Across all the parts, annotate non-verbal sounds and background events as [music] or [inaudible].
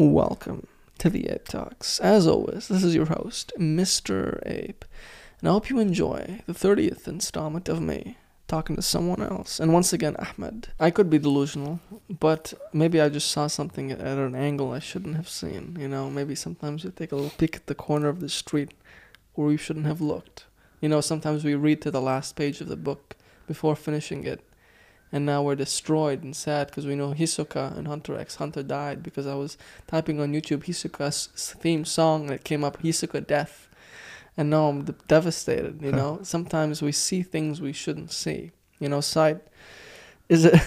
Welcome to the Ape Talks. As always, this is your host, Mr. Ape, and I hope you enjoy the 30th installment of me talking to someone else. And once again, Ahmad. I could be delusional, but maybe I just saw something at an angle I shouldn't have seen. You know, maybe sometimes you take a little peek at the corner of the street where you shouldn't have looked. You know, sometimes we read to the last page of the book before finishing it and now we're destroyed and sad because we know Hisoka and Hunter X Hunter died because I was typing on YouTube Hisoka's theme song and it came up Hisoka death, and now I'm devastated. You know, sometimes we see things we shouldn't see. You know, sight is a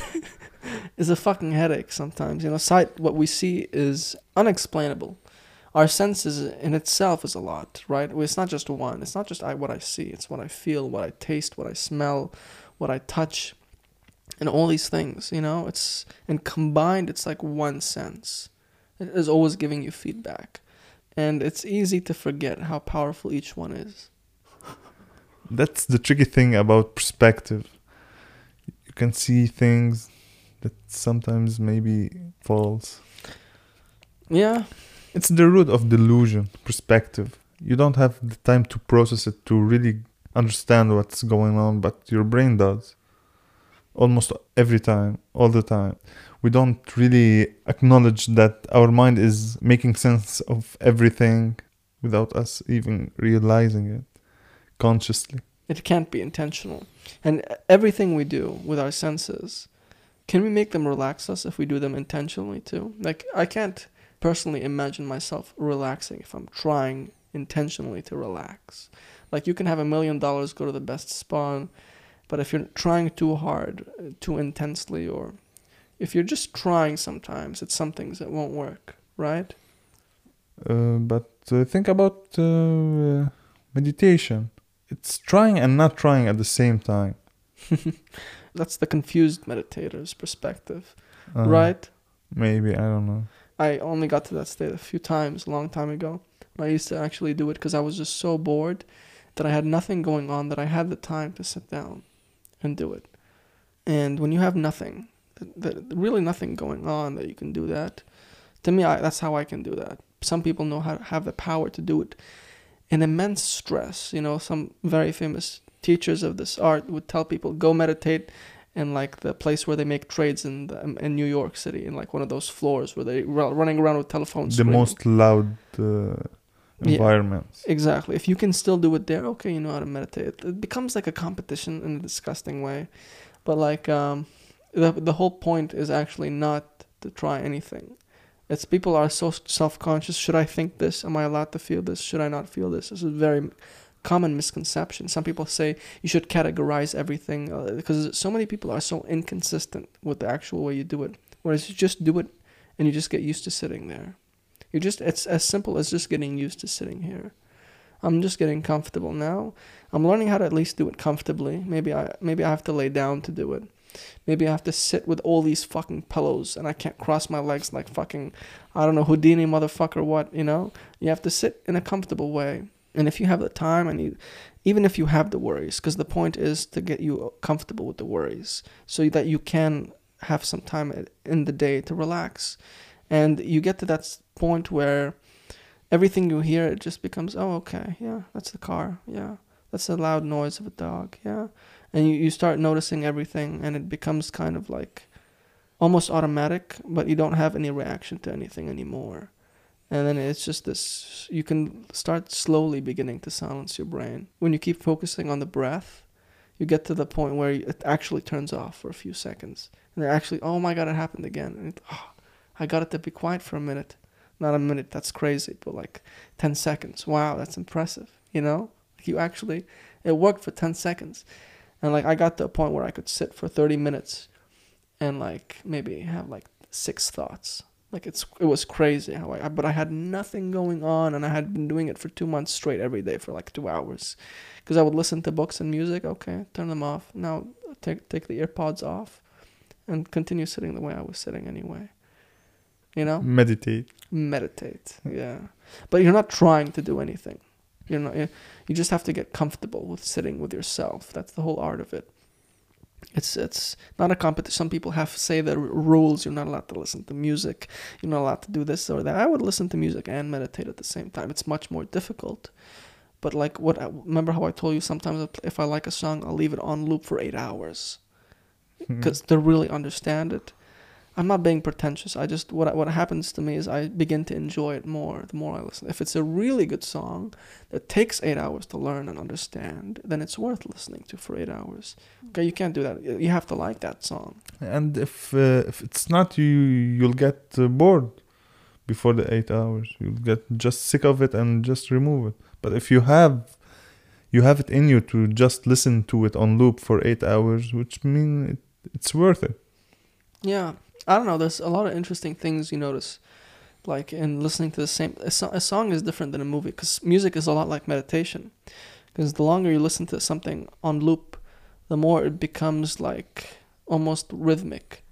[laughs] is a fucking headache. Sometimes you know, sight what we see is unexplainable. Our senses in itself is a lot, right? It's not just one. It's not just I what I see. It's what I feel, what I taste, what I smell, what I touch and all these things, you know, it's and combined it's like one sense. It is always giving you feedback. And it's easy to forget how powerful each one is. [laughs] That's the tricky thing about perspective. You can see things that sometimes maybe false. Yeah. It's the root of delusion, perspective. You don't have the time to process it to really understand what's going on, but your brain does almost every time, all the time. We don't really acknowledge that our mind is making sense of everything without us even realizing it consciously. It can't be intentional. And everything we do with our senses, can we make them relax us if we do them intentionally too? Like, I can't personally imagine myself relaxing if I'm trying intentionally to relax. Like, you can have a million dollars, go to the best spa, but if you're trying too hard, too intensely, or if you're just trying sometimes, it's some things that won't work, right? Uh, but uh, think about uh, meditation. It's trying and not trying at the same time. [laughs] That's the confused meditator's perspective, uh, right? Maybe, I don't know. I only got to that state a few times a long time ago. I used to actually do it because I was just so bored that I had nothing going on that I had the time to sit down and do it. And when you have nothing, that really nothing going on that you can do that. To me, I, that's how I can do that. Some people know how to have the power to do it. An immense stress, you know, some very famous teachers of this art would tell people go meditate in like the place where they make trades in the, in New York City, in like one of those floors where they running around with telephones. The screaming. most loud. Uh environments. Yeah, exactly. If you can still do it there, okay, you know how to meditate. It becomes like a competition in a disgusting way. But like um the the whole point is actually not to try anything. It's people are so self-conscious. Should I think this? Am I allowed to feel this? Should I not feel this? This is a very common misconception. Some people say you should categorize everything uh, because so many people are so inconsistent with the actual way you do it. Whereas you just do it and you just get used to sitting there. You just it's as simple as just getting used to sitting here. I'm just getting comfortable now. I'm learning how to at least do it comfortably. Maybe I maybe I have to lay down to do it. Maybe I have to sit with all these fucking pillows and I can't cross my legs like fucking I don't know Houdini motherfucker what, you know? You have to sit in a comfortable way. And if you have the time and you even if you have the worries because the point is to get you comfortable with the worries so that you can have some time in the day to relax and you get to that point where everything you hear it just becomes oh okay yeah that's the car yeah that's the loud noise of a dog yeah. And you, you start noticing everything and it becomes kind of like almost automatic but you don't have any reaction to anything anymore. And then it's just this you can start slowly beginning to silence your brain. When you keep focusing on the breath you get to the point where it actually turns off for a few seconds. And then actually oh my god it happened again. And it, oh, i got it to be quiet for a minute not a minute, that's crazy, but like 10 seconds. Wow, that's impressive, you know? Like you actually, it worked for 10 seconds. And like I got to a point where I could sit for 30 minutes and like maybe have like six thoughts. Like it's it was crazy how I but I had nothing going on and I had been doing it for 2 months straight every day for like 2 hours. Cuz I would listen to books and music, okay, turn them off. Now take take the earpods off and continue sitting the way I was sitting anyway you know meditate meditate yeah but you're not trying to do anything you're not you just have to get comfortable with sitting with yourself that's the whole art of it It's it's not a competition. Some people have say the rules. You're not allowed to listen to music. You're not allowed to do this or that. I would listen to music and meditate at the same time. It's much more difficult. But like what? I- Remember how I told you sometimes if- I like a song, I'll leave it on loop for eight hours mm-hmm. because to really understand it. I'm not being pretentious. I just what what happens to me is I begin to enjoy it more the more I listen. If it's a really good song that takes eight hours to learn and understand, then it's worth listening to for eight hours. Okay, you can't do that. You have to like that song. And if uh, if it's not you, you'll get uh, bored before the eight hours. You'll get just sick of it and just remove it. But if you have you have it in you to just listen to it on loop for eight hours, which mean it, it's worth it. Yeah, I don't know. There's a lot of interesting things you notice, like in listening to the same. A, so, a song is different than a movie because music is a lot like meditation. Because the longer you listen to something on loop, the more it becomes like almost rhythmic,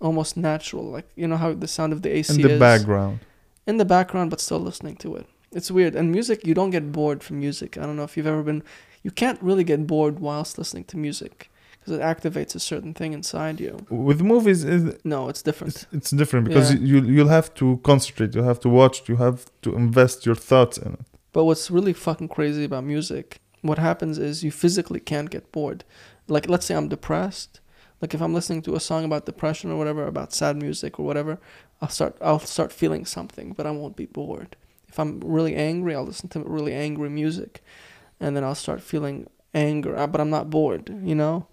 almost natural. Like you know how the sound of the AC In the is background. in the background, but still listening to it. It's weird. And music, you don't get bored from music. I don't know if you've ever been. You can't really get bored whilst listening to music because it activates a certain thing inside you. With movies, is No, it's different. it's, it's different because Yeah. you you'll have to concentrate. You have to watch. You have to invest your thoughts in it. But what's really fucking crazy about music, what happens is you physically can't get bored. Like, let's say I'm depressed. Like, if I'm listening to a song about depression or whatever, about sad music or whatever, I'll start I'll start feeling something, but I won't be bored. If I'm really angry, I'll listen to really angry music, and then I'll start feeling anger, uh, but I'm not bored. You know,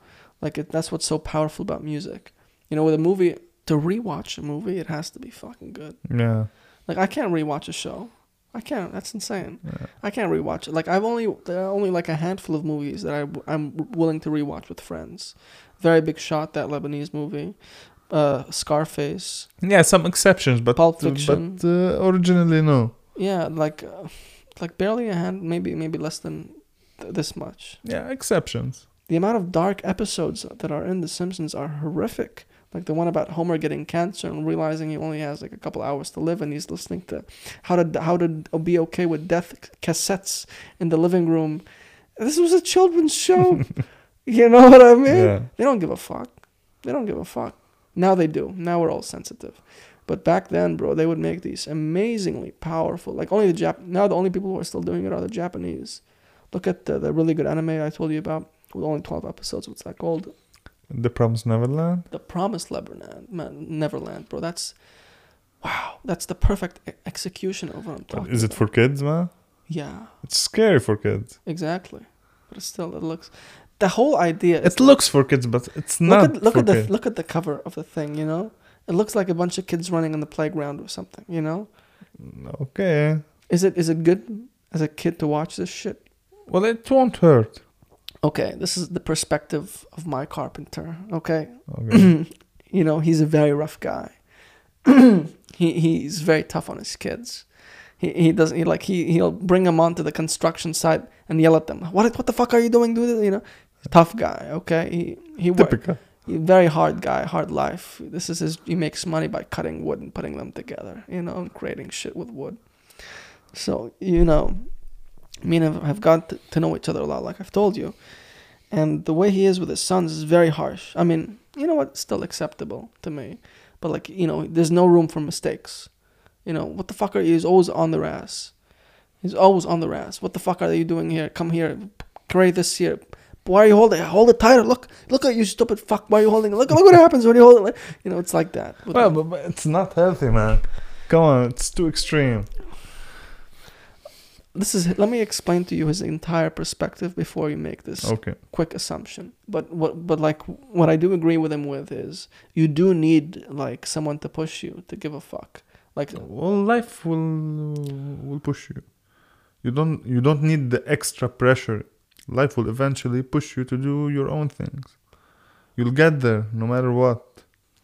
like it, that's what's so powerful about music. You know, with a movie, to rewatch a movie, it has to be fucking good. Yeah. Like I can't rewatch a show. I can't. That's insane. Yeah. I can't rewatch it. Like I've only there are only like a handful of movies that I I'm willing to rewatch with friends. Very Big Shot, that Lebanese movie, uh, Scarface. Yeah, some exceptions, but Pulp Fiction. But uh, originally, no. Yeah, like uh, like barely a hand, maybe maybe less than th- this much. Yeah, exceptions. The amount of dark episodes that are in The Simpsons are horrific. Like the one about Homer getting cancer and realizing he only has like a couple hours to live, and he's listening to how to how to be okay with death cassettes in the living room. This was a children's show. [laughs] you know what I mean? Yeah. They don't give a fuck. They don't give a fuck. Now they do. Now we're all sensitive. But back then, bro, they would make these amazingly powerful. Like only the Jap. Now the only people who are still doing it are the Japanese. Look at the, the really good anime I told you about with only twelve episodes. What's that called? The Promised Neverland. The Promised Neverland, man, Neverland, bro. That's wow. That's the perfect execution of what I'm talking. is it about. for kids, man? Yeah, It's scary for kids. exactly. But still, it looks. The whole idea. is It looks for kids, but it's not look at look for at the kids. look at the cover of the thing. You know, it looks like a bunch of kids running on the playground or something. You know, mm, Okay. is it is it good as a kid to watch this shit? Well, it won't hurt. Okay, this is the perspective of my carpenter. Okay, Okay. [clears throat] you know he's a very rough guy. [clears throat] he he's very tough on his kids. He he doesn't he like he he'll bring them onto the construction site and yell at them. What what the fuck are you doing? Do this, you know. Tough guy. Okay, he he wor- Typical. he- very hard guy, hard life. This is his. He makes money by cutting wood and putting them together. You know, and creating shit with wood. So you know, me and have got to, know each other a lot, like I've told you. And the way he is with his sons is very harsh. I mean, you know what? Still acceptable to me, but like you know, there's no room for mistakes. You know, what the fuck are you? He's always on the ass. He's always on the ass. What the fuck are you doing here? Come here, create this here. Why are you holding? it? Hold it tighter. Look, look at you, stupid fuck. Why are you holding it? Look, look what happens when you hold it. like- You know, it's like that. Well, but, but it's not healthy, man. Come on, it's too extreme. This is. Let me explain to you his entire perspective before you make this Okay. quick assumption. But what? But like, what I do agree with him with is you do need like someone to push you to give a fuck. Like, Well, life will will push you. You don't you don't need the extra pressure. Life will eventually push you to do your own things. You'll get there no matter what.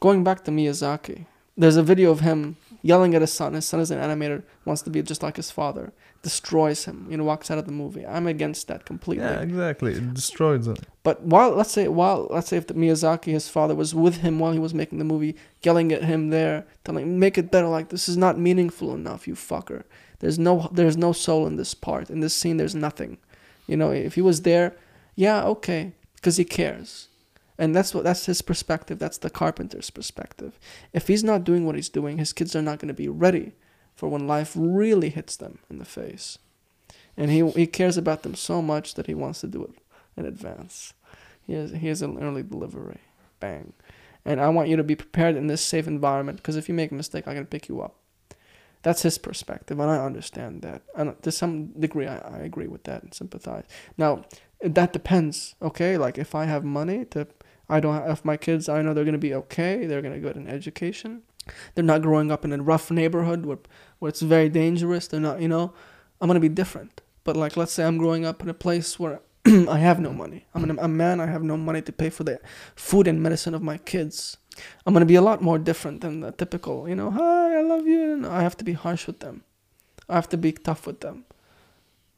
going back to Miyazaki, there's a video of him yelling at his son. His son is an animator, wants to be just like his father, destroys him. You know, walks out of the movie. I'm against that completely. Yeah, exactly. It destroys it. But while let's say while let's say if the Miyazaki, his father, was with him while he was making the movie, yelling at him there, telling make it better. Like this is not meaningful enough, you fucker. There's no there's no soul in this part. In this scene, there's nothing. You know, if he was there, yeah, okay, because he cares. And that's what that's his perspective. That's the carpenter's perspective. If he's not doing what he's doing, his kids are not going to be ready for when life really hits them in the face. And he he cares about them so much that he wants to do it in advance. He has he has an early delivery. Bang. And I want you to be prepared in this safe environment because if you make a mistake, I can pick you up. That's his perspective, and I understand that. And to some degree, I, I agree with that and sympathize. Now, that depends, okay? Like if I have money to, I don't. If my kids, I know they're gonna be okay. They're gonna get an education. They're not growing up in a rough neighborhood where where it's very dangerous. They're not, you know. I'm gonna be different. But like, let's say I'm growing up in a place where [clears throat] I have no money. I'm a man. I have no money to pay for the food and medicine of my kids. I'm gonna be a lot more different than the typical, you know, hi, I love you. I have to be harsh with them. I have to be tough with them.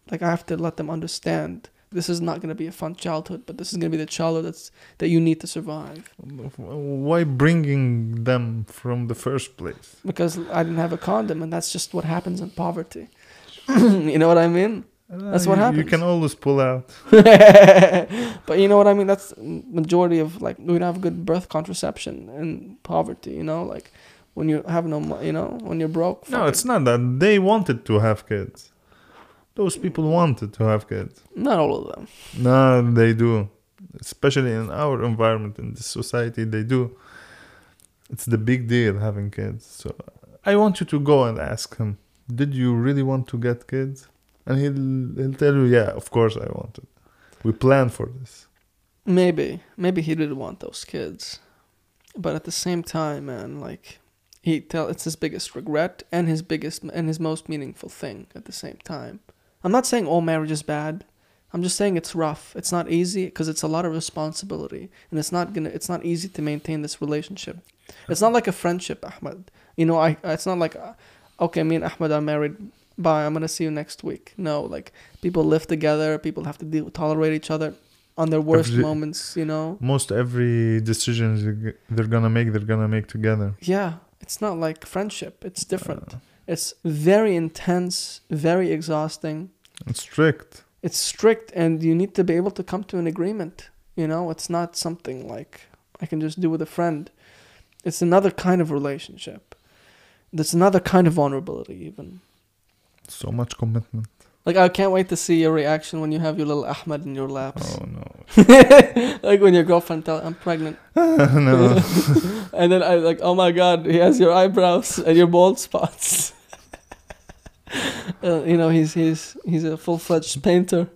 Like I have to let them understand this is not gonna be a fun childhood, but this is gonna be the childhood that's that you need to survive. Why bringing them from the first place? Because I didn't have a condom, and that's just what happens in poverty. [clears throat] you know what I mean? That's what you, happens. You can always pull out. [laughs] but you know what I mean? That's majority of like we don't have good birth contraception in poverty. You know, like when you have no, you know, when you're broke. No, it's it. not that. They wanted to have kids. Those people wanted to have kids. not all of them. No, they do. Especially in our environment, in this society, they do. It's the big deal having kids. So I want you to go and ask him, did you really want to get kids? And he'll, he'll tell you, yeah, of course I wanted. We planned for this. Maybe, maybe he didn't want those kids, but at the same time, man, like he tell it's his biggest regret and his biggest and his most meaningful thing at the same time. I'm not saying all marriage is bad. I'm just saying it's rough. It's not easy because it's a lot of responsibility, and it's not gonna. It's not easy to maintain this relationship. It's not like a friendship, Ahmad. You know, I. It's not like, uh, okay, me and Ahmad are married. Bye. I'm gonna see you next week. No, like people live together. People have to deal, tolerate each other on their worst Every- moments. You know. Most every decision you g- they're gonna make, they're gonna make together. Yeah, it's not like friendship. It's different. Uh, It's very intense, very exhausting. it's strict. It's strict, and you need to be able to come to an agreement. You know, it's not something like I can just do with a friend. It's another kind of relationship. That's another kind of vulnerability, even. So much commitment. Like I can't wait to see your reaction when you have your little Ahmad in your laps. Oh no. [laughs] like when your girlfriend tells I'm pregnant, [laughs] no. [laughs] and then I like, oh my god, he has your eyebrows and your bald spots. uh, you know, he's he's he's a full fledged painter.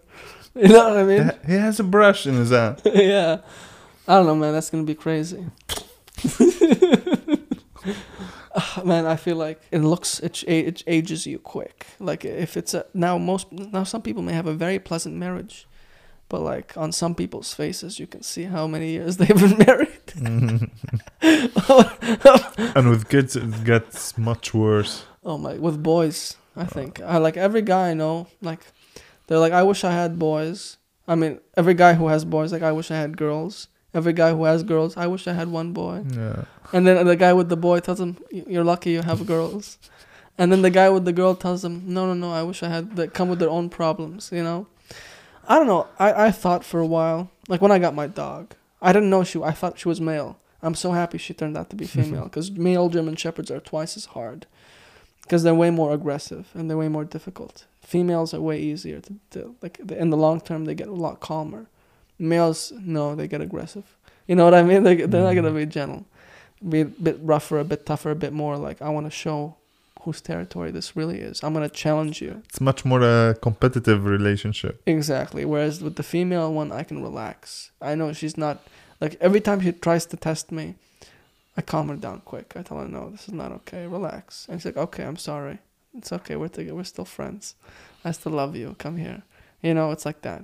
You know what I mean? He has a brush in his hand. yeah. I don't know, man. That's gonna be crazy. [sighs] Man, I feel like it looks it, it ages you quick. Like if it's a now most now some people may have a very pleasant marriage, but like on some people's faces you can see how many years [laughs] they've been married. [laughs] and with kids, it gets much worse. Oh my, with boys, I think I like every guy I know. Like they're like, I wish I had boys. I mean, every guy who has boys, like I wish I had girls. Every guy who has girls, I wish I had one boy. Yeah. And then the guy with the boy tells him, "You're lucky you have girls." And then the guy with the girl tells him, "No, no, no. I wish I had that come with their own problems." You know. I don't know. I I thought for a while, like when I got my dog, I didn't know she. I thought she was male. I'm so happy she turned out to be [laughs] female because male German shepherds are twice as hard, because they're way more aggressive and they're way more difficult. Females are way easier to, to like in the long term they get a lot calmer. Males, no, they get aggressive. You know what I mean? They they're not gonna mm. be gentle be a bit rougher, a bit tougher, a bit more like I want to show whose territory this really is. I'm gonna challenge you. It's much more a competitive relationship. Exactly. Whereas with the female one, I can relax. I know she's not like every time she tries to test me, I calm her down quick. I tell her no, this is not okay. Relax. And she's like, okay, I'm sorry. It's okay. We're together. We're still friends. I still love you. Come here. You know, it's like that.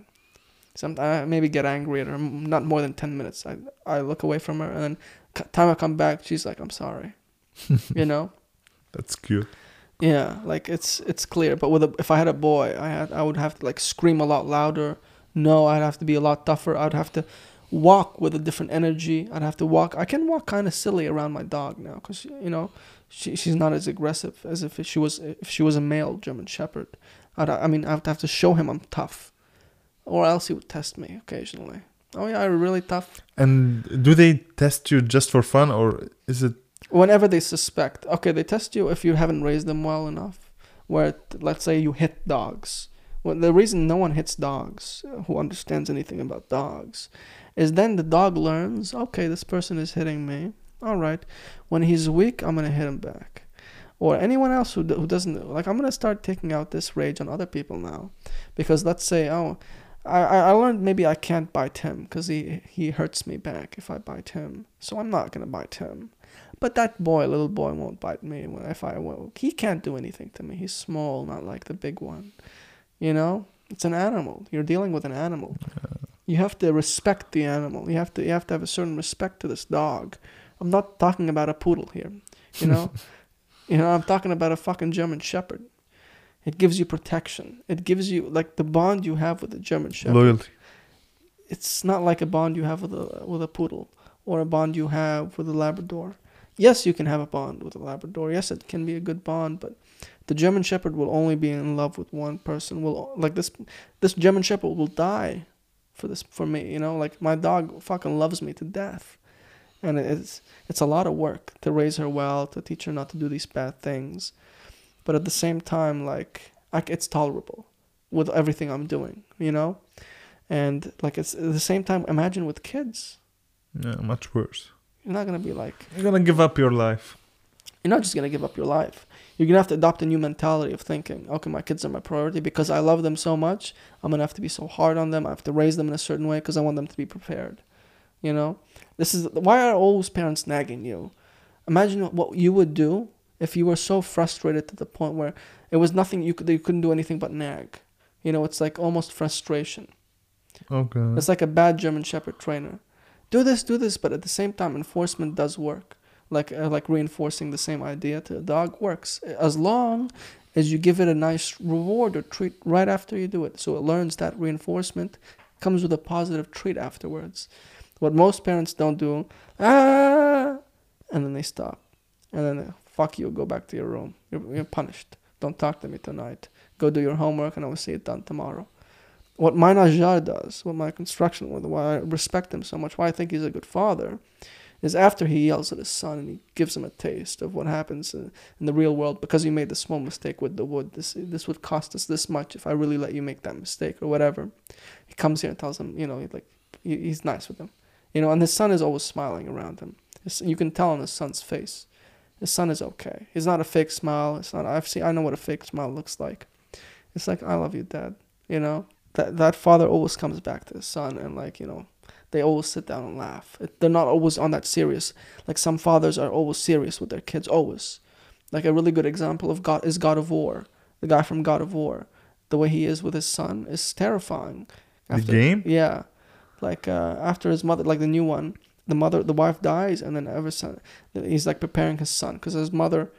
Sometimes I maybe get angry at her. Not more than ten minutes. I I look away from her, and then c- time I come back, she's like, I'm sorry. [laughs] you know. That's cute. Yeah, like it's it's clear. But with a, if I had a boy, I had I would have to like scream a lot louder. No, I'd have to be a lot tougher. I'd have to walk with a different energy. I'd have to walk. I can walk kind of silly around my dog now because you know she she's not as aggressive as if she was if she was a male German Shepherd. I'd, I mean, I would have to show him I'm tough, or else he would test me occasionally. Oh yeah, really tough. And do they test you just for fun, or is it? Whenever they suspect, okay, they test you if you haven't raised them well enough. Where let's say you hit dogs. Well, the reason no one hits dogs who understands anything about dogs is then the dog learns, okay, this person is hitting me. All right, when he's weak, I'm gonna hit him back. Or anyone else who, who doesn't like, I'm gonna start taking out this rage on other people now, because let's say, oh, I, I learned maybe I can't bite him because he, he hurts me back if I bite him. So I'm not going to bite him. But that boy, little boy, won't bite me if I will. He can't do anything to me. He's small, not like the big one. You know? It's an animal. You're dealing with an animal. You have to respect the animal. You have to you have to have a certain respect to this dog. I'm not talking about a poodle here. You know? [laughs] you know, I'm talking about a fucking German shepherd. It gives you protection. It gives you like the bond you have with a German Shepherd. Loyalty. It's not like a bond you have with a with a poodle or a bond you have with a Labrador. Yes, you can have a bond with a Labrador. Yes, it can be a good bond, but the German Shepherd will only be in love with one person. Will like this this German Shepherd will die for this for me. You know, like my dog fucking loves me to death, and it's it's a lot of work to raise her well, to teach her not to do these bad things but at the same time like like it's tolerable with everything I'm doing, you know? And like it's at the same time imagine with kids. Yeah, much worse. You're not gonna be like You're gonna give up your life. You're not just gonna give up your life. You're gonna have to adopt a new mentality of thinking, okay, my kids are my priority because I love them so much. I'm gonna have to be so hard on them. I have to raise them in a certain way because I want them to be prepared. You know, this is why are always parents nagging you? Imagine what you would do if you were so frustrated to the point where it was nothing you could you couldn't do anything but nag. You know it's like almost frustration. Okay. It's like a bad german shepherd trainer. Do this do this but at the same time enforcement does work. Like uh, like reinforcing the same idea to a dog works. As long as you give it a nice reward or treat right after you do it. So it learns that reinforcement comes with a positive treat afterwards. What most parents don't do ah and then they stop. And then fuck you, go back to your room. You're, you're punished. Don't talk to me tonight. Go do your homework and I will see it done tomorrow. What my Najjar does, what my construction, why I respect him so much, why I think he's a good father, is after he yells at his son and he gives him a taste of what happens in, the real world because you made the small mistake with the wood. This this would cost us this much if I really let you make that mistake or whatever. He comes here and tells him, you know, like he, he's nice with him, you know, and his son is always smiling around him. You can tell on his son's face his son is okay. He's not a fake smile. It's not. I've seen. I know what a fake smile looks like. It's like I love you, Dad. You know that that father always comes back to his son and like you know they always sit down and laugh. They're not always on that serious. Like some fathers are always serious with their kids. Always. Like a really good example of God is God of War. The guy from God of War. The way he is with his son is terrifying. After, the game. Yeah. Like uh, after his mother, like the new one the mother the wife dies and then ever son he's like preparing his son because his mother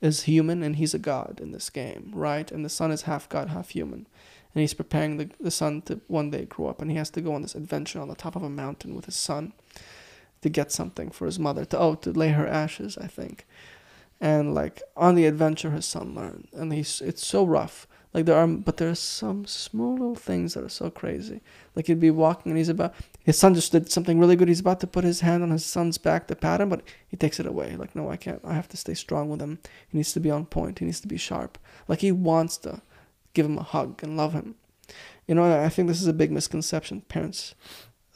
is human and he's a god in this game right? And the son is half god half human. And he's preparing the, the son to one day grow up and he has to go on this adventure on the top of a mountain with his son to get something for his mother to oh to lay her ashes i think. And like on the adventure his son learned and he's it's so rough like there are, but there are some small little things that are so crazy. Like he'd be walking and he's about his son just did something really good. He's about to put his hand on his son's back to pat him, but he takes it away. Like no, I can't. I have to stay strong with him. He needs to be on point. He needs to be sharp. Like he wants to give him a hug and love him. You know, I think this is a big misconception parents,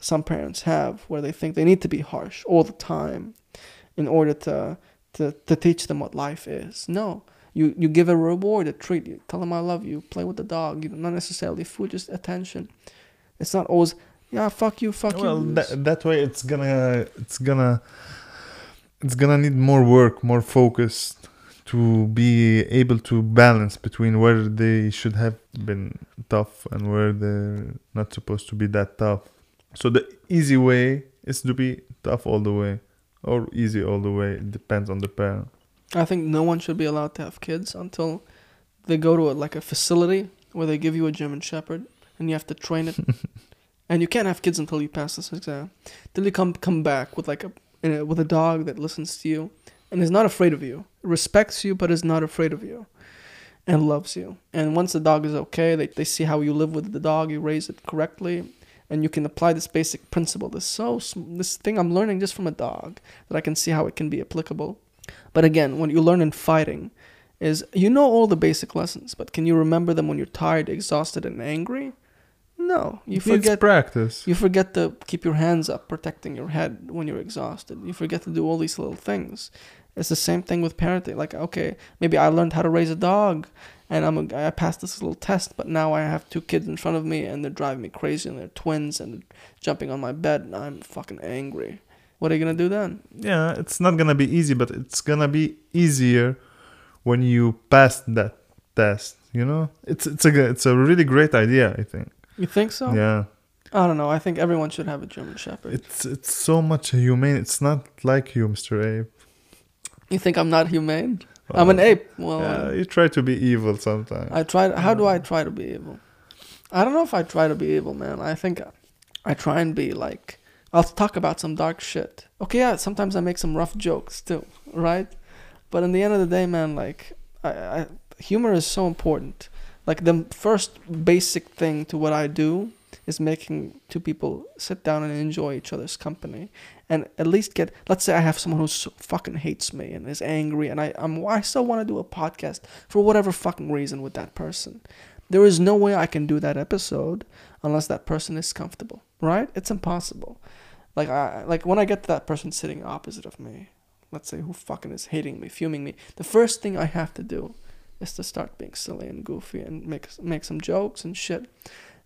some parents have, where they think they need to be harsh all the time, in order to to to teach them what life is. No, you you give a reward, a treat. You tell them I love you. Play with the dog. You not necessarily food, just attention. It's not always yeah fuck you fuck well, you. Well, that, that way it's gonna it's gonna it's gonna need more work, more focus to be able to balance between where they should have been tough and where they're not supposed to be that tough. So the easy way is to be tough all the way or easy all the way. It depends on the parent. I think no one should be allowed to have kids until they go to a, like a facility where they give you a German Shepherd and you have to train it. [laughs] and you can't have kids until you pass this exam. Till you come come back with like a, a with a dog that listens to you and is not afraid of you, respects you but is not afraid of you, and loves you. And once the dog is okay, they they see how you live with the dog, you raise it correctly, and you can apply this basic principle. This so sm- this thing I'm learning just from a dog that I can see how it can be applicable. But again, what you learn in fighting is you know all the basic lessons, but can you remember them when you're tired, exhausted, and angry? No, you forget. practice. You forget to keep your hands up, protecting your head when you're exhausted. You forget to do all these little things. It's the same thing with parenting. Like, okay, maybe I learned how to raise a dog, and I'm a, I passed this little test, but now I have two kids in front of me, and they're driving me crazy, and they're twins, and they're jumping on my bed, and I'm fucking angry. What are you gonna do then? yeah, it's not gonna be easy, but it's gonna be easier when you pass that test. You know, it's it's a it's a really great idea. I think. You think so? Yeah, I don't know. I think everyone should have a German Shepherd. it's it's so much humane. It's not like you, Mister Ape. you think I'm not humane? I'm an ape. Well, Yeah, um, you try to be evil sometimes. I try. How do I mm. try to be evil? I don't know if I try to be evil, man. I think I try and be like. I'll talk about some dark shit. Okay, yeah. Sometimes I make some rough jokes too, right? But in the end of the day, man, like, I, I humor is so important. Like the first basic thing to what I do is making two people sit down and enjoy each other's company, and at least get. Let's say I have someone who so fucking hates me and is angry, and I I'm I still want to do a podcast for whatever fucking reason with that person. There is no way I can do that episode unless that person is comfortable, right? It's impossible. Like I like when I get to that person sitting opposite of me, let's say who fucking is hating me, fuming me, the first thing I have to do is to start being silly and goofy and make make some jokes and shit,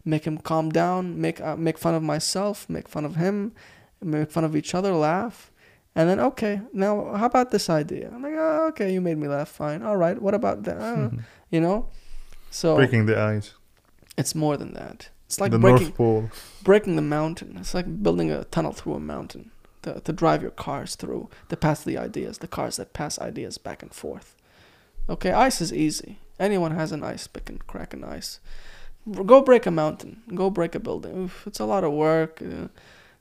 make him calm down, make uh, make fun of myself, make fun of him, make fun of each other, laugh, and then okay, now how about this idea? I'm like, oh, okay, you made me laugh, fine, all right. What about that? Uh, [laughs] you know, so Breaking the ice. it's more than that. It's like the breaking breaking the mountain. It's like building a tunnel through a mountain to, to drive your cars through, to pass the ideas, the cars that pass ideas back and forth. Okay, ice is easy. Anyone has an ice pick and crack an ice. Go break a mountain. Go break a building. Oof, it's a lot of work. Uh,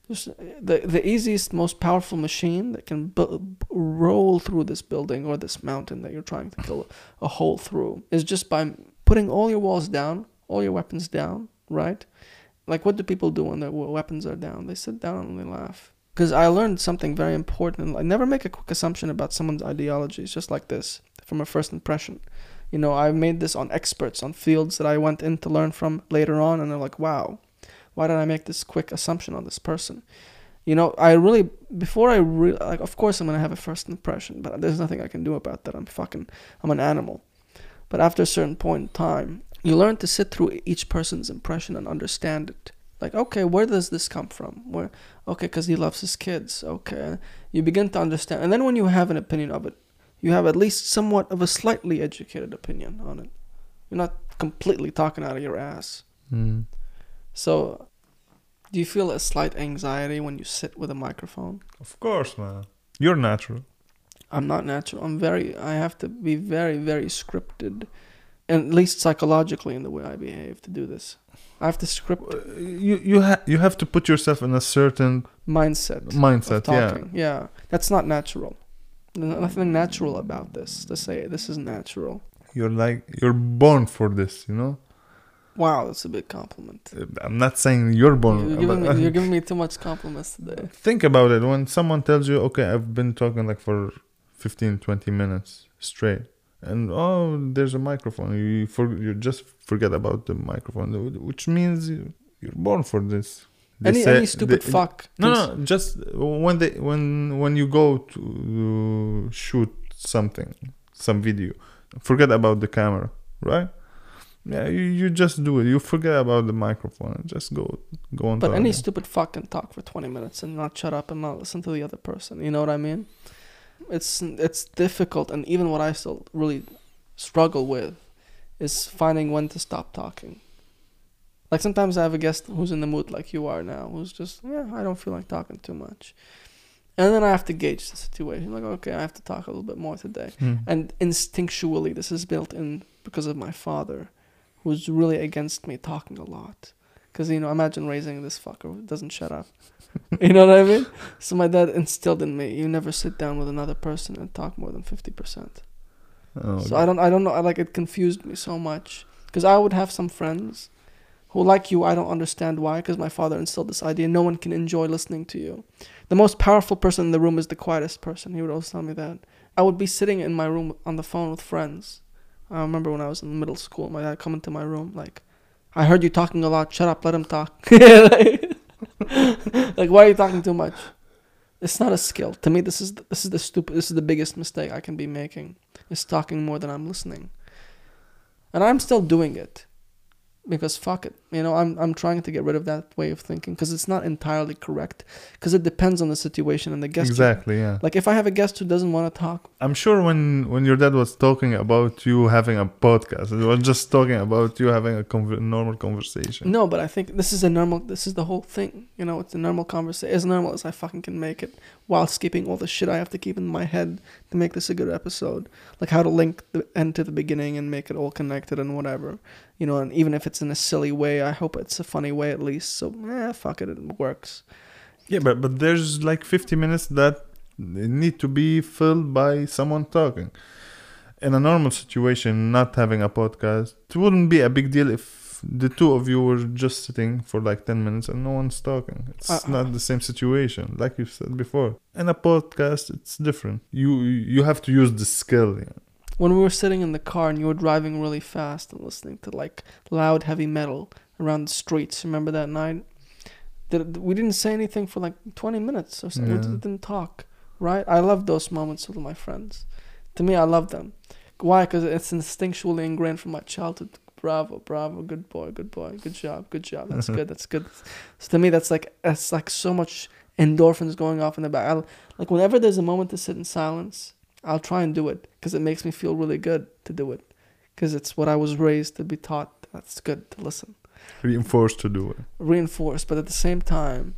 just the the easiest, most powerful machine that can bu- roll through this building or this mountain that you're trying to kill a hole through is just by putting all your walls down, all your weapons down, right? Like, what do people do when their weapons are down? They sit down and they laugh. Because I learned something very important. I never make a quick assumption about someone's ideologies, just like this, from a first impression. You know, I made this on experts, on fields that I went in to learn from later on, and they're like, wow, why did I make this quick assumption on this person? You know, I really, before I really, like, of course I'm to have a first impression, but there's nothing I can do about that. I'm fucking, I'm an animal. But after a certain point in time, you learn to sit through each person's impression and understand it. Like, okay, where does this come from? Where, okay, because he loves his kids. Okay, you begin to understand, and then when you have an opinion of it, you have at least somewhat of a slightly educated opinion on it. You're not completely talking out of your ass. Mm. So, do you feel a slight anxiety when you sit with a microphone? Of course, man. You're natural. I'm not natural. I'm very. I have to be very, very scripted, at least psychologically in the way I behave to do this. I have to script Uh, You you ha- you have to put yourself in a certain mindset. mindset. Yeah. Yeah. That's not natural. There's nothing natural about this to say this is natural. You're like you're born for this. You know. Wow, that's a big compliment. Uh, I'm not saying you're born. You're giving, me, [laughs] you're giving me too much compliments today. think about it when someone tells you okay i've been talking like for 15 20 minutes straight and oh there's a microphone you for you just forget about the microphone which means you, you're born for this They Any say- any stupid they- fuck. no no just when they when when you go to shoot something some video forget about the camera right yeah you, you just do it you forget about the microphone and just go go on But any stupid fuck can talk for 20 minutes and not shut up and not listen to the other person. You know what I mean? It's it's difficult, and even what I still really struggle with is finding when to stop talking. Like sometimes I have a guest who's in the mood like you are now, who's just yeah, I don't feel like talking too much, and then I have to gauge the situation. Like okay, I have to talk a little bit more today. Hmm. And instinctually, this is built in because of my father, who's really against me talking a lot. Because, you know, imagine raising this fucker who doesn't shut up. [laughs] you know what I mean? So my dad instilled in me, you never sit down with another person and talk more than 50%. Oh, So I don't, I don't know, I like, it confused me so much. Because I would have some friends who like you, I don't understand why, because my father instilled this idea no one can enjoy listening to you. The most powerful person in the room is the quietest person. He would always tell me that. I would be sitting in my room on the phone with friends. I remember when I was in middle school, my dad come into my room like, I heard you talking a lot. Shut up, let him talk. [laughs] like, why are you talking too much? It's not a skill. To me, this is the, this is the stupid. This is the biggest mistake I can be making. Is talking more than I'm listening. And I'm still doing it because fuck it you know i'm i'm trying to get rid of that way of thinking because it's not entirely correct because it depends on the situation and the guest exactly yeah. Like if i have a guest who doesn't want to talk i'm sure when when your dad was talking about you having a podcast it was just talking about you having a conv- normal conversation. No but i think this is a normal this is the whole thing you know it's a normal conversation as normal as i fucking can make it while skipping all the shit i have to keep in my head to make this a good episode like how to link the end to the beginning and make it all connected and whatever you know, and even if it's in a silly way, I hope it's a funny way at least. So, eh, fuck it, it works. Yeah, but but there's like 50 minutes that need to be filled by someone talking. In a normal situation, not having a podcast, it wouldn't be a big deal if the two of you were just sitting for like 10 minutes and no one's talking. It's uh, not the same situation, like you said before. In a podcast, it's different. You you have to use the skill. Yeah when we were sitting in the car and you were driving really fast and listening to like loud heavy metal around the streets. Remember that night? that we didn't say anything for like 20 minutes or something. Yeah. We didn't talk, right? I love those moments with my friends. To me, I love them. Why? Because it's instinctually ingrained from my childhood. Bravo, bravo, good boy, good boy, good job, good job. That's [laughs] good. That's good. So to me, that's like that's like so much endorphins going off in the back. I, like whenever there's a moment to sit in silence I'll try and do it because it makes me feel really good to do it because it's what I was raised to be taught. That's good to listen. Reinforced to do it. Reinforced, but at the same time,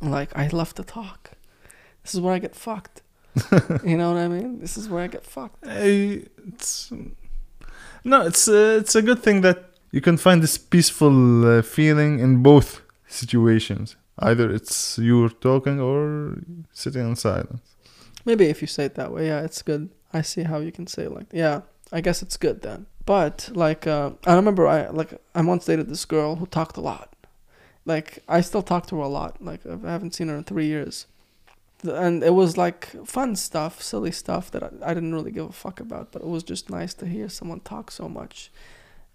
like I love to talk. This is where I get fucked. [laughs] you know what I mean? This is where I get fucked. Hey, it's no, it's uh, it's a good thing that you can find this peaceful uh, feeling in both situations. Either it's you're talking or sitting in silence. Maybe if you say it that way, yeah, it's good. I see how you can say it like, yeah, I guess it's good then. But like, uh, I remember I like I once dated this girl who talked a lot. Like I still talk to her a lot. Like I haven't seen her in three years, and it was like fun stuff, silly stuff that I, I didn't really give a fuck about. But it was just nice to hear someone talk so much.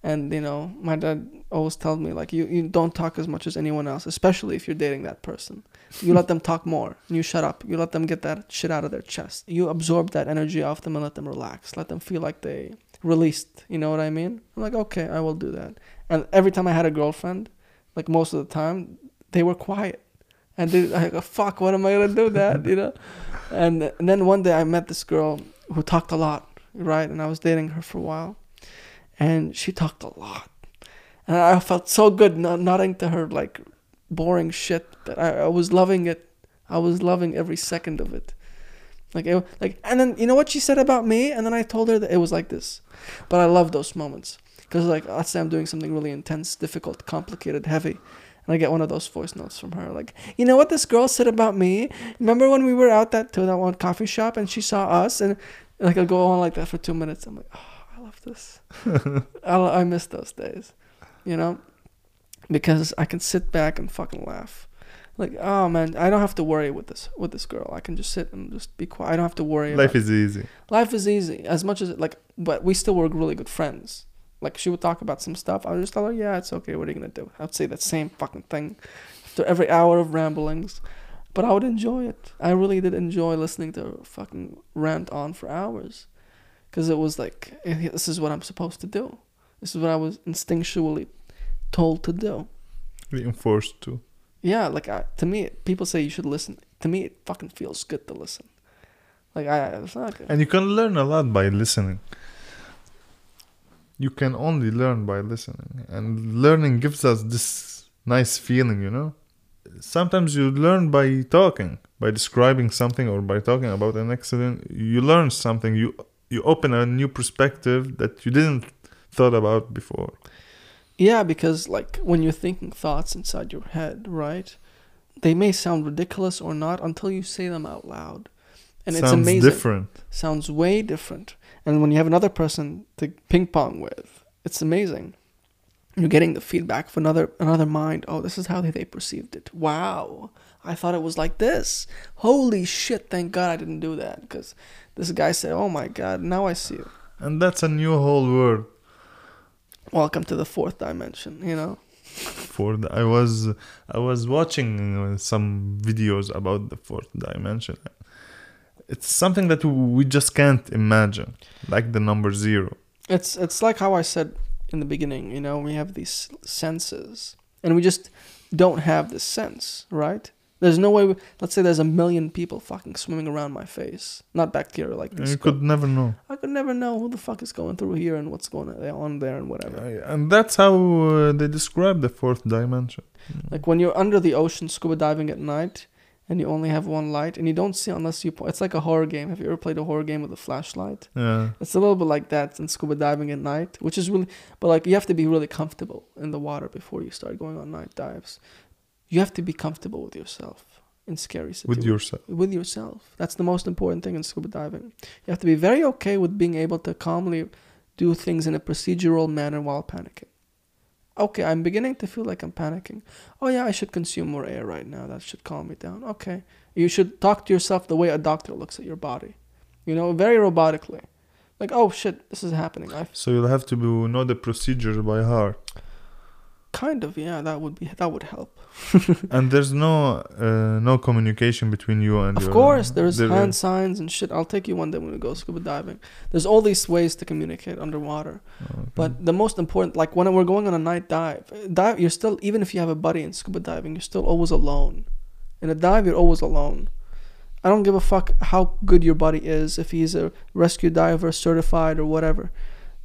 And you know my dad always told me like you, you don't talk as much as anyone else especially if you're dating that person. You let them talk more you shut up. You let them get that shit out of their chest. You absorb that energy off them and let them relax. Let them feel like they released. You know what i mean? I'm like okay i will do that. And every time i had a girlfriend like most of the time they were quiet and they like oh, fuck what am i gonna do that you know and, and then one day i met this girl who talked a lot right and i was dating her for a while and she talked a lot. And I felt so good nodding to her like boring shit that I, I was loving it. I was loving every second of it. Like it, like and then you know what she said about me and then I told her that it was like this. But I love those moments cuz like let's say I'm doing something really intense, difficult, complicated, heavy. And I get one of those voice notes from her, like, you know what this girl said about me? Remember when we were out that to that one coffee shop and she saw us, and like I'll go on like that for two minutes. I'm like, oh, I love this. [laughs] I, I miss those days, you know, because I can sit back and fucking laugh. Like, oh man, I don't have to worry with this with this girl. I can just sit and just be quiet. I don't have to worry. Life is easy. Life is easy. As much as it, like, but we still were really good friends. Like she would talk about some stuff. I would just tell her, oh, yeah, it's okay. What are you gonna do? I'd say that same fucking thing after every hour of ramblings. But I would enjoy it. I really did enjoy listening to her fucking rant on for hours because it was like eh, this is what I'm supposed to do. This is what I was instinctually told to do. Reinforced to. Yeah, like I, to me, people say you should listen. To me, it fucking feels good to listen. Like I, it's not good. And you can learn a lot by listening. You can only learn by listening, and learning gives us this nice feeling, you know. Sometimes you learn by talking, by describing something, or by talking about an accident. You learn something. You you open a new perspective that you didn't thought about before. Yeah, because like when you're thinking thoughts inside your head, right? They may sound ridiculous or not until you say them out loud. And Sounds it's amazing. different. Sounds way different. And when you have another person to ping pong with, it's amazing. You're getting the feedback of another another mind. Oh, this is how they, they perceived it. Wow, I thought it was like this. Holy shit! Thank God I didn't do that because this guy said, "Oh my God, now I see you." And that's a new whole world. Welcome to the fourth dimension. You know. For the, I was I was watching some videos about the fourth dimension. It's something that we just can't imagine, like the number zero. It's it's like how I said in the beginning. You know, we have these senses, and we just don't have this sense, right? There's no way. We, let's say there's a million people fucking swimming around my face, not bacteria like this. You could never know. I could never know who the fuck is going through here and what's going on there and whatever. And that's how uh, they describe the fourth dimension. Like when you're under the ocean scuba diving at night and you only have one light and you don't see unless you point. It's like a horror game. Have you ever played a horror game with a flashlight? Yeah. It's a little bit like that in scuba diving at night, which is really, but like you have to be really comfortable in the water before you start going on night dives. You have to be comfortable with yourself in scary situations. With yourself. with yourself. That's the most important thing in scuba diving. You have to be very okay with being able to calmly do things in a procedural manner while panicking. Okay, I'm beginning to feel like I'm panicking. Oh yeah, I should consume more air right now. That should calm me down. Okay. You should talk to yourself the way a doctor looks at your body. You know, very robotically. Like, oh shit, this is happening. I So you'll have to know the procedure by heart. Kind of yeah, that would be that would help. [laughs] and there's no uh, no communication between you and Of your course, there's there uh, hand is. signs and shit. I'll take you one day when we go scuba diving. There's all these ways to communicate underwater. Okay. But the most important, like when we're going on a night dive, uh, dive, you're still even if you have a buddy in scuba diving, you're still always alone. In a dive, you're always alone. I don't give a fuck how good your buddy is, if he's a rescue diver, certified or whatever.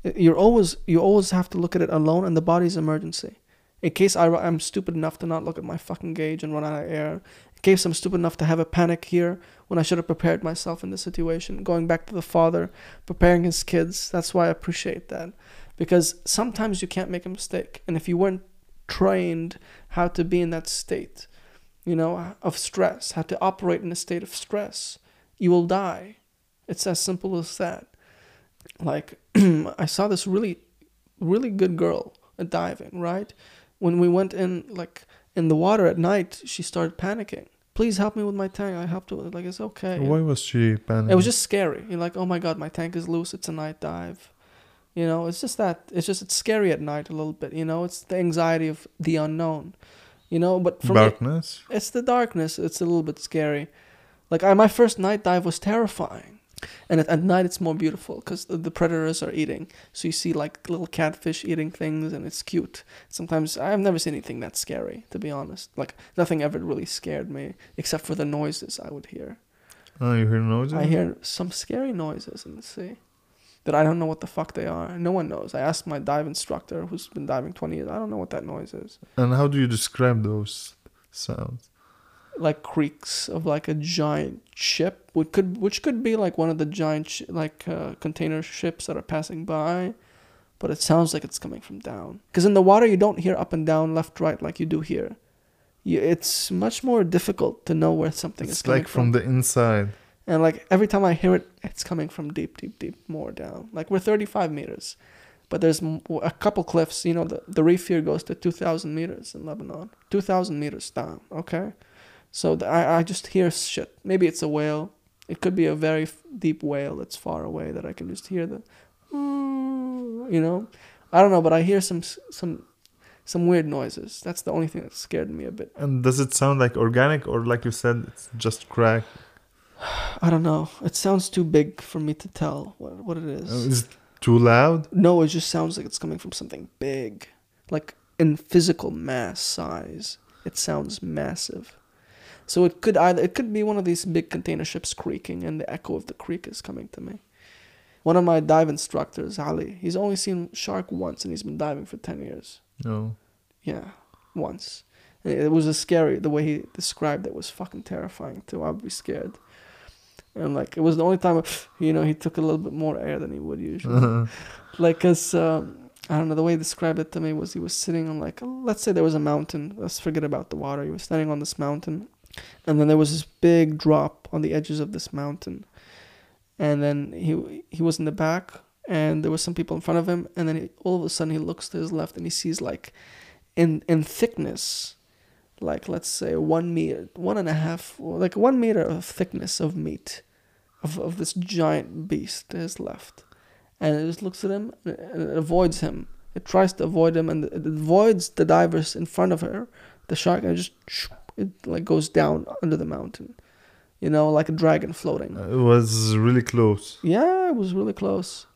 Uh, you're always you always have to look at it alone, and the body's emergency. In case I, I'm stupid enough to not look at my fucking gauge and run out of air. In case I'm stupid enough to have a panic here when I should have prepared myself in this situation. Going back to the father, preparing his kids. That's why I appreciate that because sometimes you can't make a mistake and if you weren't trained how to be in that state you know of stress how to operate in a state of stress you will die it's as simple as that like [clears throat] i saw this really really good girl diving right when we went in like in the water at night she started panicking please help me with my tank i have to like it's okay Why was she panicking? it was just scary. You're like, oh my god, my tank is loose. It's a night dive. You know, it's just that. It's just it's scary at night a little bit. You know, it's the anxiety of the unknown. You know, but for me, darkness. it's the darkness. It's a little bit scary. Like I, my first night dive was terrifying, and at, at night it's more beautiful because the, the predators are eating. So you see like little catfish eating things, and it's cute. Sometimes I've never seen anything that scary, to be honest. Like nothing ever really scared me except for the noises I would hear. Oh, you hear noises? I hear some scary noises in the sea that I don't know what the fuck they are. No one knows. I asked my dive instructor who's been diving 20 years. I don't know what that noise is. And how do you describe those sounds? Like creaks of like a giant ship, which could which could be like one of the giant sh- like uh, container ships that are passing by, but it sounds like it's coming from down. Because in the water you don't hear up and down, left, right like you do here. You, it's much more difficult to know where something is It's coming like from the inside. And like every time I hear it, it's coming from deep, deep, deep more down. Like we're 35 meters, but there's a couple cliffs. You know, the, the reef here goes to 2,000 meters in Lebanon. 2,000 meters down, okay? So the, I, I just hear shit. Maybe it's a whale. It could be a very f- deep whale that's far away that I can just hear the, you know? I don't know, but I hear some some some weird noises. That's the only thing that scared me a bit. And does it sound like organic or like you said, it's just crack? [sighs] I don't know. It sounds too big for me to tell what, what it is. Uh, Is it too loud? No, it just sounds like it's coming from something big. Like in physical mass size. It sounds massive. So it could either it could be one of these big container ships creaking and the echo of the creak is coming to me. One of my dive instructors, Ali, he's only seen shark once and he's been diving for 10 years. No. Yeah, once. And it was a scary the way he described it was fucking terrifying too. I'd be scared. And like it was the only time [sighs] you know he took a little bit more air than he would usually. [laughs] like cause um, I don't know the way he described it to me was he was sitting on like let's say there was a mountain. Let's forget about the water. He was standing on this mountain, and then there was this big drop on the edges of this mountain, and then he he was in the back, and there was some people in front of him, and then he, all of a sudden he looks to his left and he sees like, in in thickness, like let's say one meter, one and a half, like one meter of thickness of meat, of of this giant beast to his left, and it just looks at him and it avoids him. It tries to avoid him and it avoids the divers in front of her, the shark, and it just it like goes down under the mountain, you know, like a dragon floating. It was really close. Yeah, it was really close.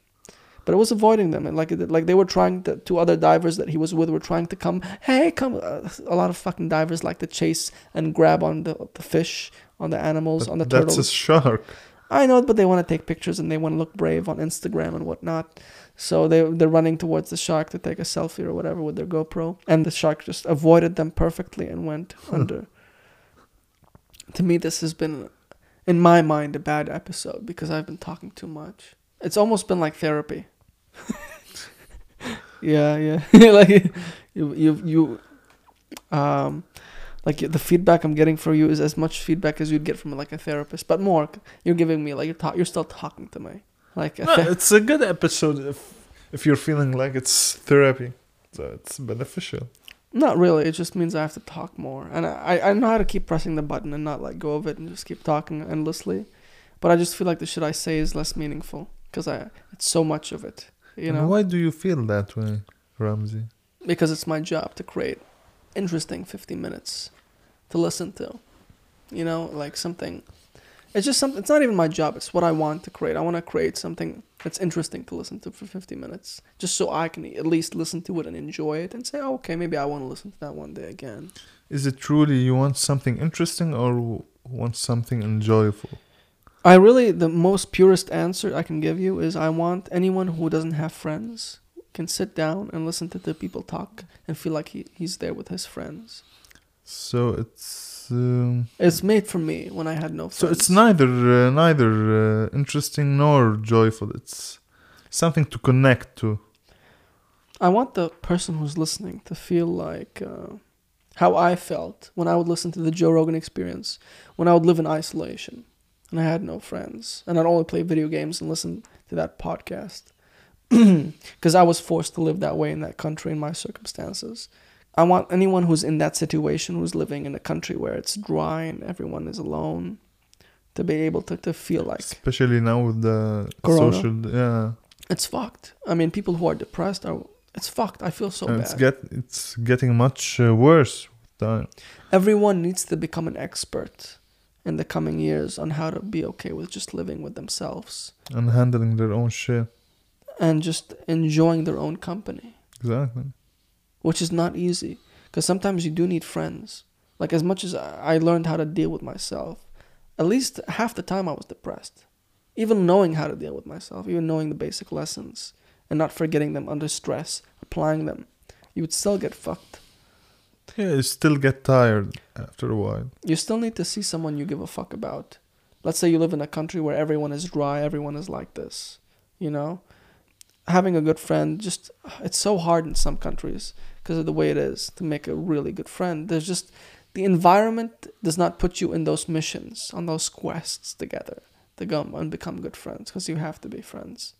But it was avoiding them, and like like they were trying to. Two other divers that he was with were trying to come. Hey, come! Uh, a lot of fucking divers like to chase and grab on the the fish, on the animals, But on the that's turtles. a shark. I know, but they want to take pictures and they want to look brave on Instagram and whatnot. So they they're running towards the shark to take a selfie or whatever with their GoPro, and the shark just avoided them perfectly and went under. To me, this has been, in my mind, a bad episode because I've been talking too much. It's almost been like therapy. [laughs] yeah, yeah, [laughs] like you you you, um, like the feedback I'm getting from you is as much feedback as you'd get from like a therapist, but more. You're giving me like you're ta- you're still talking to me. Like a No, the- it's a good episode if if you're feeling like it's therapy. So it's beneficial. Not really. It just means I have to talk more, and I I know how to keep pressing the button and not let go of it and just keep talking endlessly. But I just feel like the shit I say is less meaningful because I it's so much of it. You And know, why do you feel that way, Ramsey? because it's my job to create interesting 50 minutes to listen to. You know, like something. It's just something. It's not even my job. It's what I want to create. I want to create something that's interesting to listen to for 50 minutes, just so I can at least listen to it and enjoy it and say, oh, okay, maybe I want to listen to that one day again. Is it truly you want something interesting or want something enjoyable? I really, the most purest answer I can give you is I want anyone who doesn't have friends can sit down and listen to the people talk and feel like he, he's there with his friends. So it's um, It's made for me when I had no friends. so it's neither uh, neither uh, interesting nor joyful. It's something to connect to. I want the person who's listening to feel like uh, how I felt when I would listen to the Joe Rogan experience, when I would live in isolation and I had no friends and I'd only play video games and listen to that podcast. [clears throat] Because I was forced to live that way in that country in my circumstances. I want anyone who's in that situation, who's living in a country where it's dry and everyone is alone, to be able to, to feel like Especially now with the Corona? social, yeah, it's fucked. I mean, people who are depressed are. It's fucked. I feel so and bad. it's get it's getting much uh, worse with time. Everyone needs to become an expert in the coming years on how to be okay with just living with themselves and handling their own shit. and just enjoying their own company, Exactly. Which is not easy because sometimes you do need friends. Like, as much as I learned how to deal with myself, at least half the time I was depressed. Even knowing how to deal with myself, even knowing the basic lessons and not forgetting them under stress, applying them, you would still get fucked. Yeah, you still get tired after a while. you still need to see someone you give a fuck about. Let's say you live in a country where everyone is dry, everyone is like this, you know? Having a good friend, just, it's so hard in some countries because of the way it is to make a really good friend. There's just, the environment does not put you in those missions, on those quests together to go and become good friends because you have to be friends.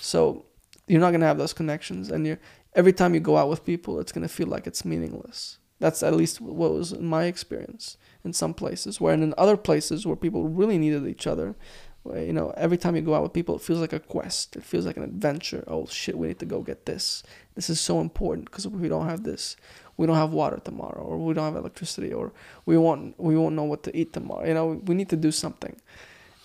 So you're not going to have those connections and you're, every time you go out with people, it's going to feel like it's meaningless. That's at least what was in my experience in some places. Where in other places where people really needed each other, you know, every time you go out with people, it feels like a quest. It feels like an adventure. Oh shit, we need to go get this. This is so important because if we don't have this, we don't have water tomorrow, or we don't have electricity, or we won't we won't know what to eat tomorrow. You know, we need to do something.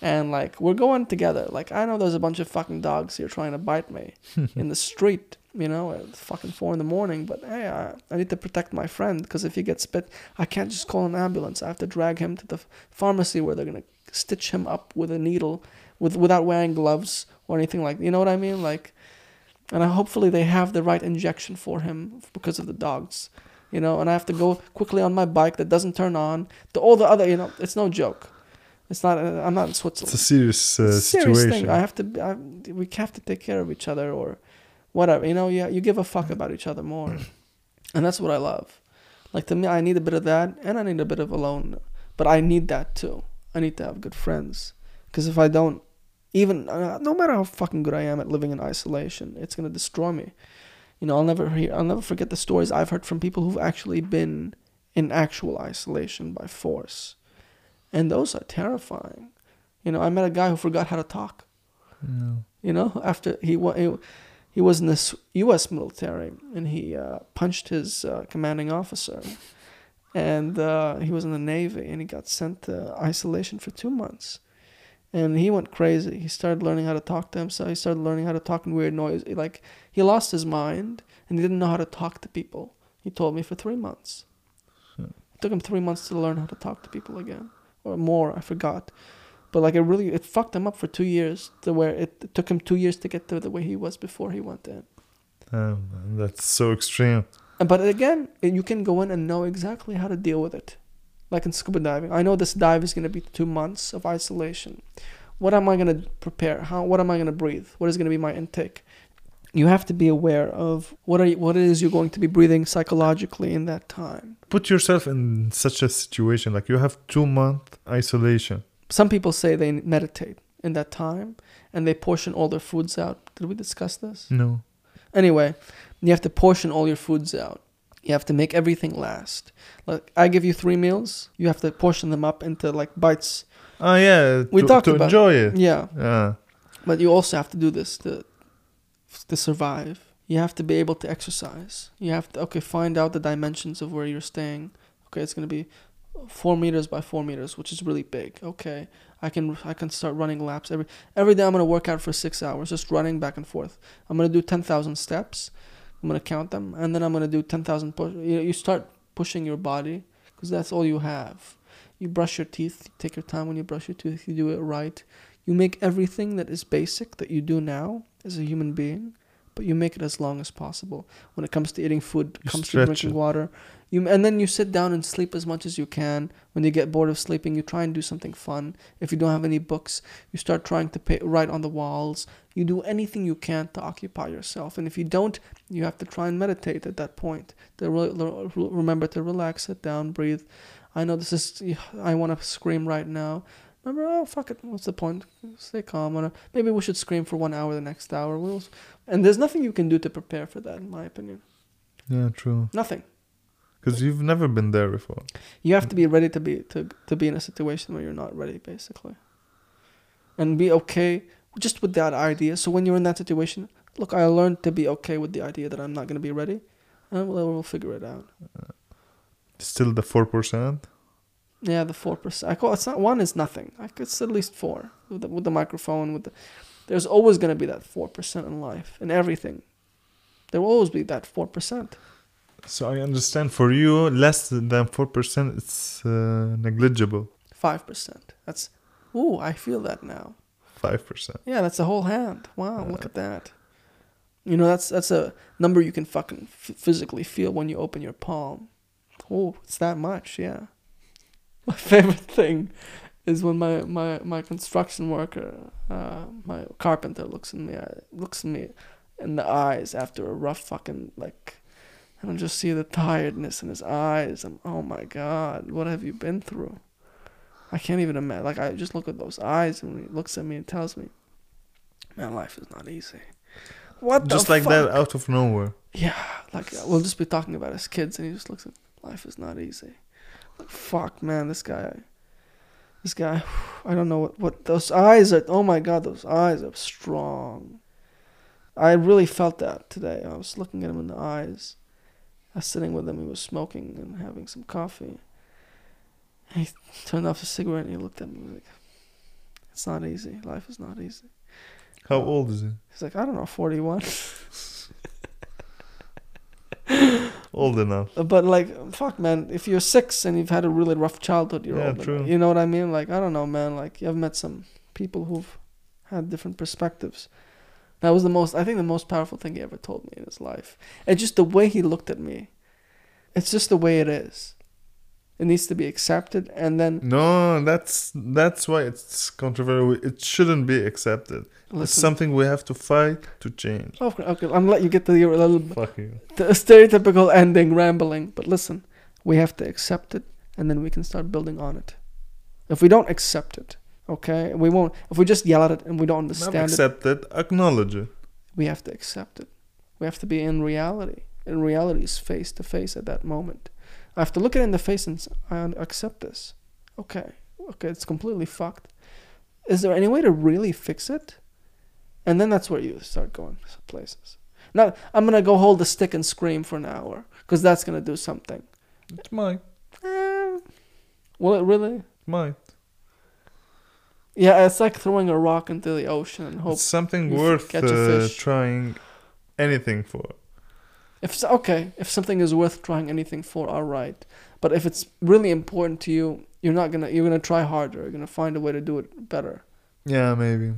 And like we're going together. Like I know there's a bunch of fucking dogs here trying to bite me [laughs] in the street. You know, at fucking four in the morning. But hey, I, I need to protect my friend because if he gets bit, I can't just call an ambulance. I have to drag him to the pharmacy where they're gonna stitch him up with a needle, with without wearing gloves or anything like. You know what I mean? Like, and I, hopefully they have the right injection for him because of the dogs. You know, and I have to go quickly on my bike that doesn't turn on. The all the other, you know, it's no joke. It's not. Uh, I'm not in Switzerland. It's a serious, uh, It's a serious situation. thing. I have to. I, we have to take care of each other, or whatever. You know, yeah, you give a fuck about each other more, and that's what I love. Like to me, I need a bit of that, and I need a bit of alone, but I need that too. I need to have good friends, because if I don't, Even uh, no matter how fucking good I am at living in isolation, it's gonna destroy me. You know, I'll never hear, I'll never forget the stories I've heard from people who've actually been in actual isolation by force, and those are terrifying. You know, I met a guy who forgot how to talk. No. You know, after he he, he was in the U.S. military and he uh, punched his uh, commanding officer, and uh, he was in the Navy and he got sent to isolation for two months, and he went crazy. He started learning how to talk to himself. He started learning how to talk in weird noise. Like he lost his mind and he didn't know how to talk to people. He told me for three months. Hmm. It took him three months to learn how to talk to people again, or more. I forgot. But like it really, it fucked him up for two years. To where it, it took him two years to get to the way he was before he went in. Damn, man, that's so extreme. But again, you can go in and know exactly how to deal with it. Like in scuba diving, I know this dive is going to be two months of isolation. What am I going to prepare? How? What am I going to breathe? What is going to be my intake? You have to be aware of what are you, what it is you're going to be breathing psychologically in that time. Put yourself in such a situation like you have two month isolation. Some people say they meditate in that time and they portion all their foods out. Did we discuss this? No. Anyway, you have to portion all your foods out. You have to make everything last. Like I give you three meals, you have to portion them up into like bites. Oh yeah. We to, talked to about- enjoy it. Yeah, Yeah. but you also have to do this to to survive. You have to be able to exercise. You have to okay find out the dimensions of where you're staying. Okay, it's gonna be four meters by four meters, which is really big. Okay, I can I can start running laps every every day. I'm gonna work out for six hours, just running back and forth. I'm gonna do ten thousand steps. I'm gonna count them, and then I'm gonna do ten thousand push. You, you start pushing your body because that's all you have. You brush your teeth. You take your time when you brush your teeth. You do it right. You make everything that is basic that you do now as a human being, but you make it as long as possible. When it comes to eating food, You comes to drinking it. water, you and then you sit down and sleep as much as you can. When you get bored of sleeping, you try and do something fun. If you don't have any books, you start trying to pay, write on the walls. You do anything you can to occupy yourself, and if you don't, you have to try and meditate at that point. To re- re- remember to relax, sit down, breathe. I know this is. I want to scream right now. Remember, oh fuck it. What's the point? Stay calm. Maybe we should scream for one hour the next hour. We'll, and there's nothing you can do to prepare for that, in my opinion. Yeah, true. Nothing. Because you've never been there before. You have to be ready to be to to be in a situation where you're not ready, basically, and be okay just with that idea. So when you're in that situation, look, I learned to be okay with the idea that I'm not going to be ready, and we'll, we'll figure it out. Uh, still the four percent. Yeah, the four percent. I call it's not one is nothing. I could it's at least four with the, with the microphone. With the, there's always gonna be that four percent in life in everything. There will always be that four percent. So I understand for you less than four percent. It's uh, negligible. Five percent. That's ooh, I feel that now. Five percent. Yeah, that's a whole hand. Wow, look uh, at that. You know, that's that's a number you can fucking f- physically feel when you open your palm. Oh, it's that much, yeah. [laughs] My favorite thing is when my my my construction worker, uh, my carpenter looks at me, uh, looks at me in the eyes after a rough fucking like, and I just see the tiredness in his eyes. I'm, oh my god, what have you been through? I can't even imagine. Like I just look at those eyes and he looks at me and tells me, "Man, life is not easy." What Just like that out of nowhere. Yeah, like we'll just be talking about as kids, and he just looks at life is not easy. Like, fuck, man, this guy, this guy, [sighs] I don't know what what those eyes are. Oh my god, those eyes are strong. I really felt that today. I was looking at him in the eyes. I was sitting with him. He was smoking and having some coffee. And he turned off his cigarette and he looked at me like, "It's not easy. Life is not easy." How old is he? He's like, "I don't know, 41." [laughs] Old enough. But like, fuck, man. If you're six and you've had a really rough childhood, you're Yeah, old. true. You know what I mean? Like, I don't know, man. Like, I've met some people who've had different perspectives. That was the most. I think the most powerful thing he ever told me in his life. And just the way he looked at me. It's just the way it is. It needs to be accepted, and then No, that's that's why it's controversial. It shouldn't be accepted. It's something we have to fight to change. Oh, okay, I'm let you get to your little [laughs] Fuck you. the stereotypical ending rambling. But listen, we have to accept it, and then we can start building on it. If we don't accept it, Okay, we won't. If we just yell at it and we don't Not understand it, accept it, acknowledge it. we have to accept it. We have to be in reality. And reality is face to face at that moment. I have to look it in the face and I accept this. Okay, okay, it's completely fucked. Is there any way to really fix it? And then that's where you start going places. Now I'm gonna go hold the stick and scream for an hour because that's gonna do something. It might. Eh, will it really? It might. Yeah, it's like throwing a rock into the ocean and hope. It's something worth catch a uh, trying anything for. If it's, okay, if something is worth trying anything for, all right. But if it's really important to you, you're not gonna you're gonna try harder. You're gonna find a way to do it better. Yeah, maybe.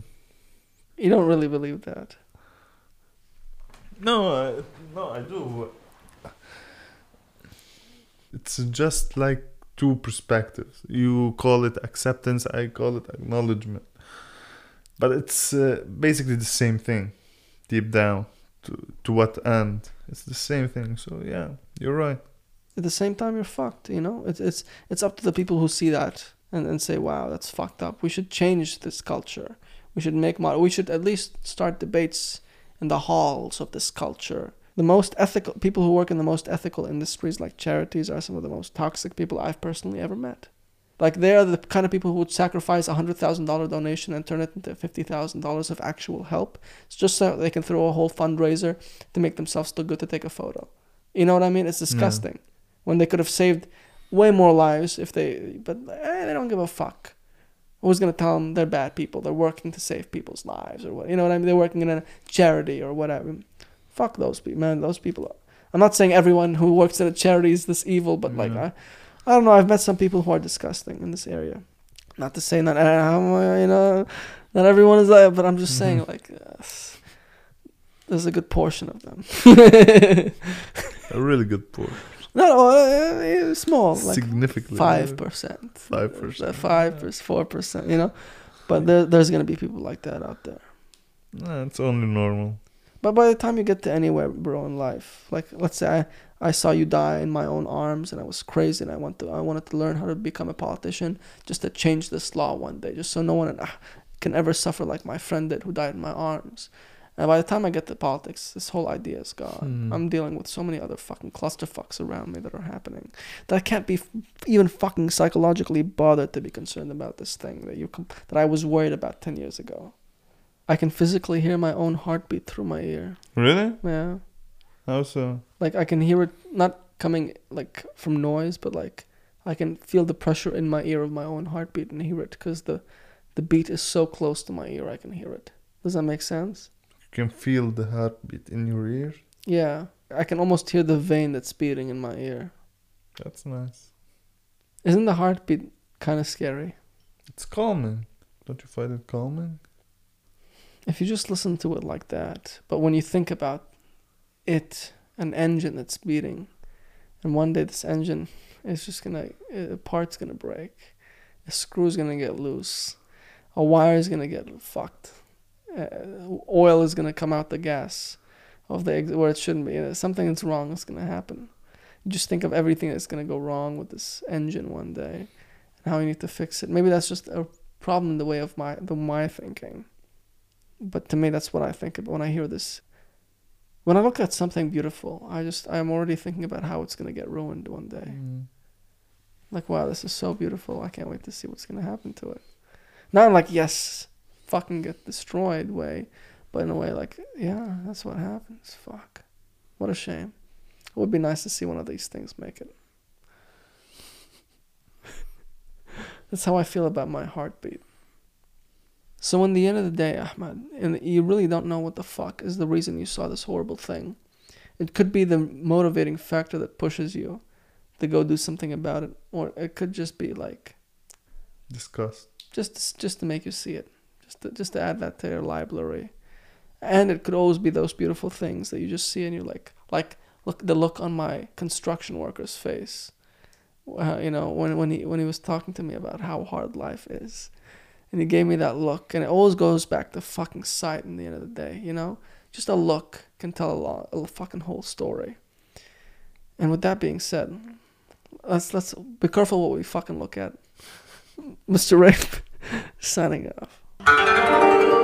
You don't really believe that. No, I, no, I do. It's just like two perspectives. You call it acceptance, I call it acknowledgement. But it's uh, basically the same thing, deep down. To to what end? It's the same thing. So yeah, you're right. At the same time, you're fucked. You know, it's it's it's up to the people who see that and, and say, "Wow, that's fucked up. We should change this culture. We should make mod- We should at least start debates in the halls of this culture." The most ethical people who work in the most ethical industries, like charities, are some of the most toxic people I've personally ever met. Like they are the kind of people who would sacrifice a hundred thousand dollar donation and turn it into fifty thousand dollars of actual help. It's just so they can throw a whole fundraiser to make themselves look good to take a photo. You know what I mean? It's disgusting. When they could have saved way more lives if they, but eh, they don't give a fuck. Who's gonna tell them they're bad people? They're working to save people's lives or what? You know what I mean? They're working in a charity or whatever. Fuck those people, man. Those people. Are, I'm not saying everyone who works in a charity is this evil, but like I, I don't know. I've met some people who are disgusting in this area. Not to say not, uh, you know, not everyone is like, but I'm just saying Mhm. like. Uh, there's a good portion of them. [laughs] A really good portion. No, uh, small, like Significantly. five percent, 5%. five percent, four percent. You know, but there, there's gonna be people like that out there. Nah, it's only normal. But by the time you get to anywhere, bro, in life, like let's say I, I saw you die in my own arms, and I was crazy, and I want to I wanted to learn how to become a politician, just to change this law one day, just so no one ah, can ever suffer like my friend did who died in my arms. And by the time I get to politics, this whole idea is gone. Hmm. I'm dealing with so many other fucking clusterfucks around me that are happening that I can't be f- even fucking psychologically bothered to be concerned about this thing that you com- that I was worried about ten years ago. I can physically hear my own heartbeat through my ear. Really? Yeah, How so? like I can hear it not coming like from noise, but like I can feel the pressure in my ear of my own heartbeat and hear it because the the beat is so close to my ear. I can hear it. Does that make sense? You can feel the heartbeat in your ear. Yeah, I can almost hear the vein that's beating in my ear. That's nice. Isn't the heartbeat kind of scary? It's calming. Don't you find it calming? If you just listen to it like that, but when you think about it, an engine that's beating, and one day this engine is just gonna, a part's gonna break, a screw's gonna get loose, a wire's gonna get fucked, uh, oil is gonna come out the gas of the ex- where it shouldn't be. Something that's wrong is gonna happen. Just think of everything that's gonna go wrong with this engine one day, and how you need to fix it. Maybe that's just a problem in the way of my the my thinking. But to me, that's what I think of when I hear this. When I look at something beautiful, I just I'm already thinking about how it's gonna get ruined one day. Mm. Like, wow, this is so beautiful. I can't wait to see what's gonna happen to it. Not in like yes, fucking get destroyed way, but in a way like yeah, that's what happens. Fuck, what a shame. It would be nice to see one of these things make it. [laughs] that's how I feel about my heartbeat. So in the end of the day, Ahmad, and you really don't know what the fuck is the reason you saw this horrible thing. It could be the motivating factor that pushes you to go do something about it, or it could just be like Disgust. just just to make you see it, just to, just to add that to your library. And it could always be those beautiful things that you just see and you're like, like look the look on my construction worker's face. Uh, you know when when he when he was talking to me about how hard life is, and he gave me that look, and it always goes back to fucking sight. In the end of the day, you know, just a look can tell a lot, a fucking whole story. And with that being said, let's let's be careful what we fucking look at, [laughs] Mr. Ape. [laughs] Signing off.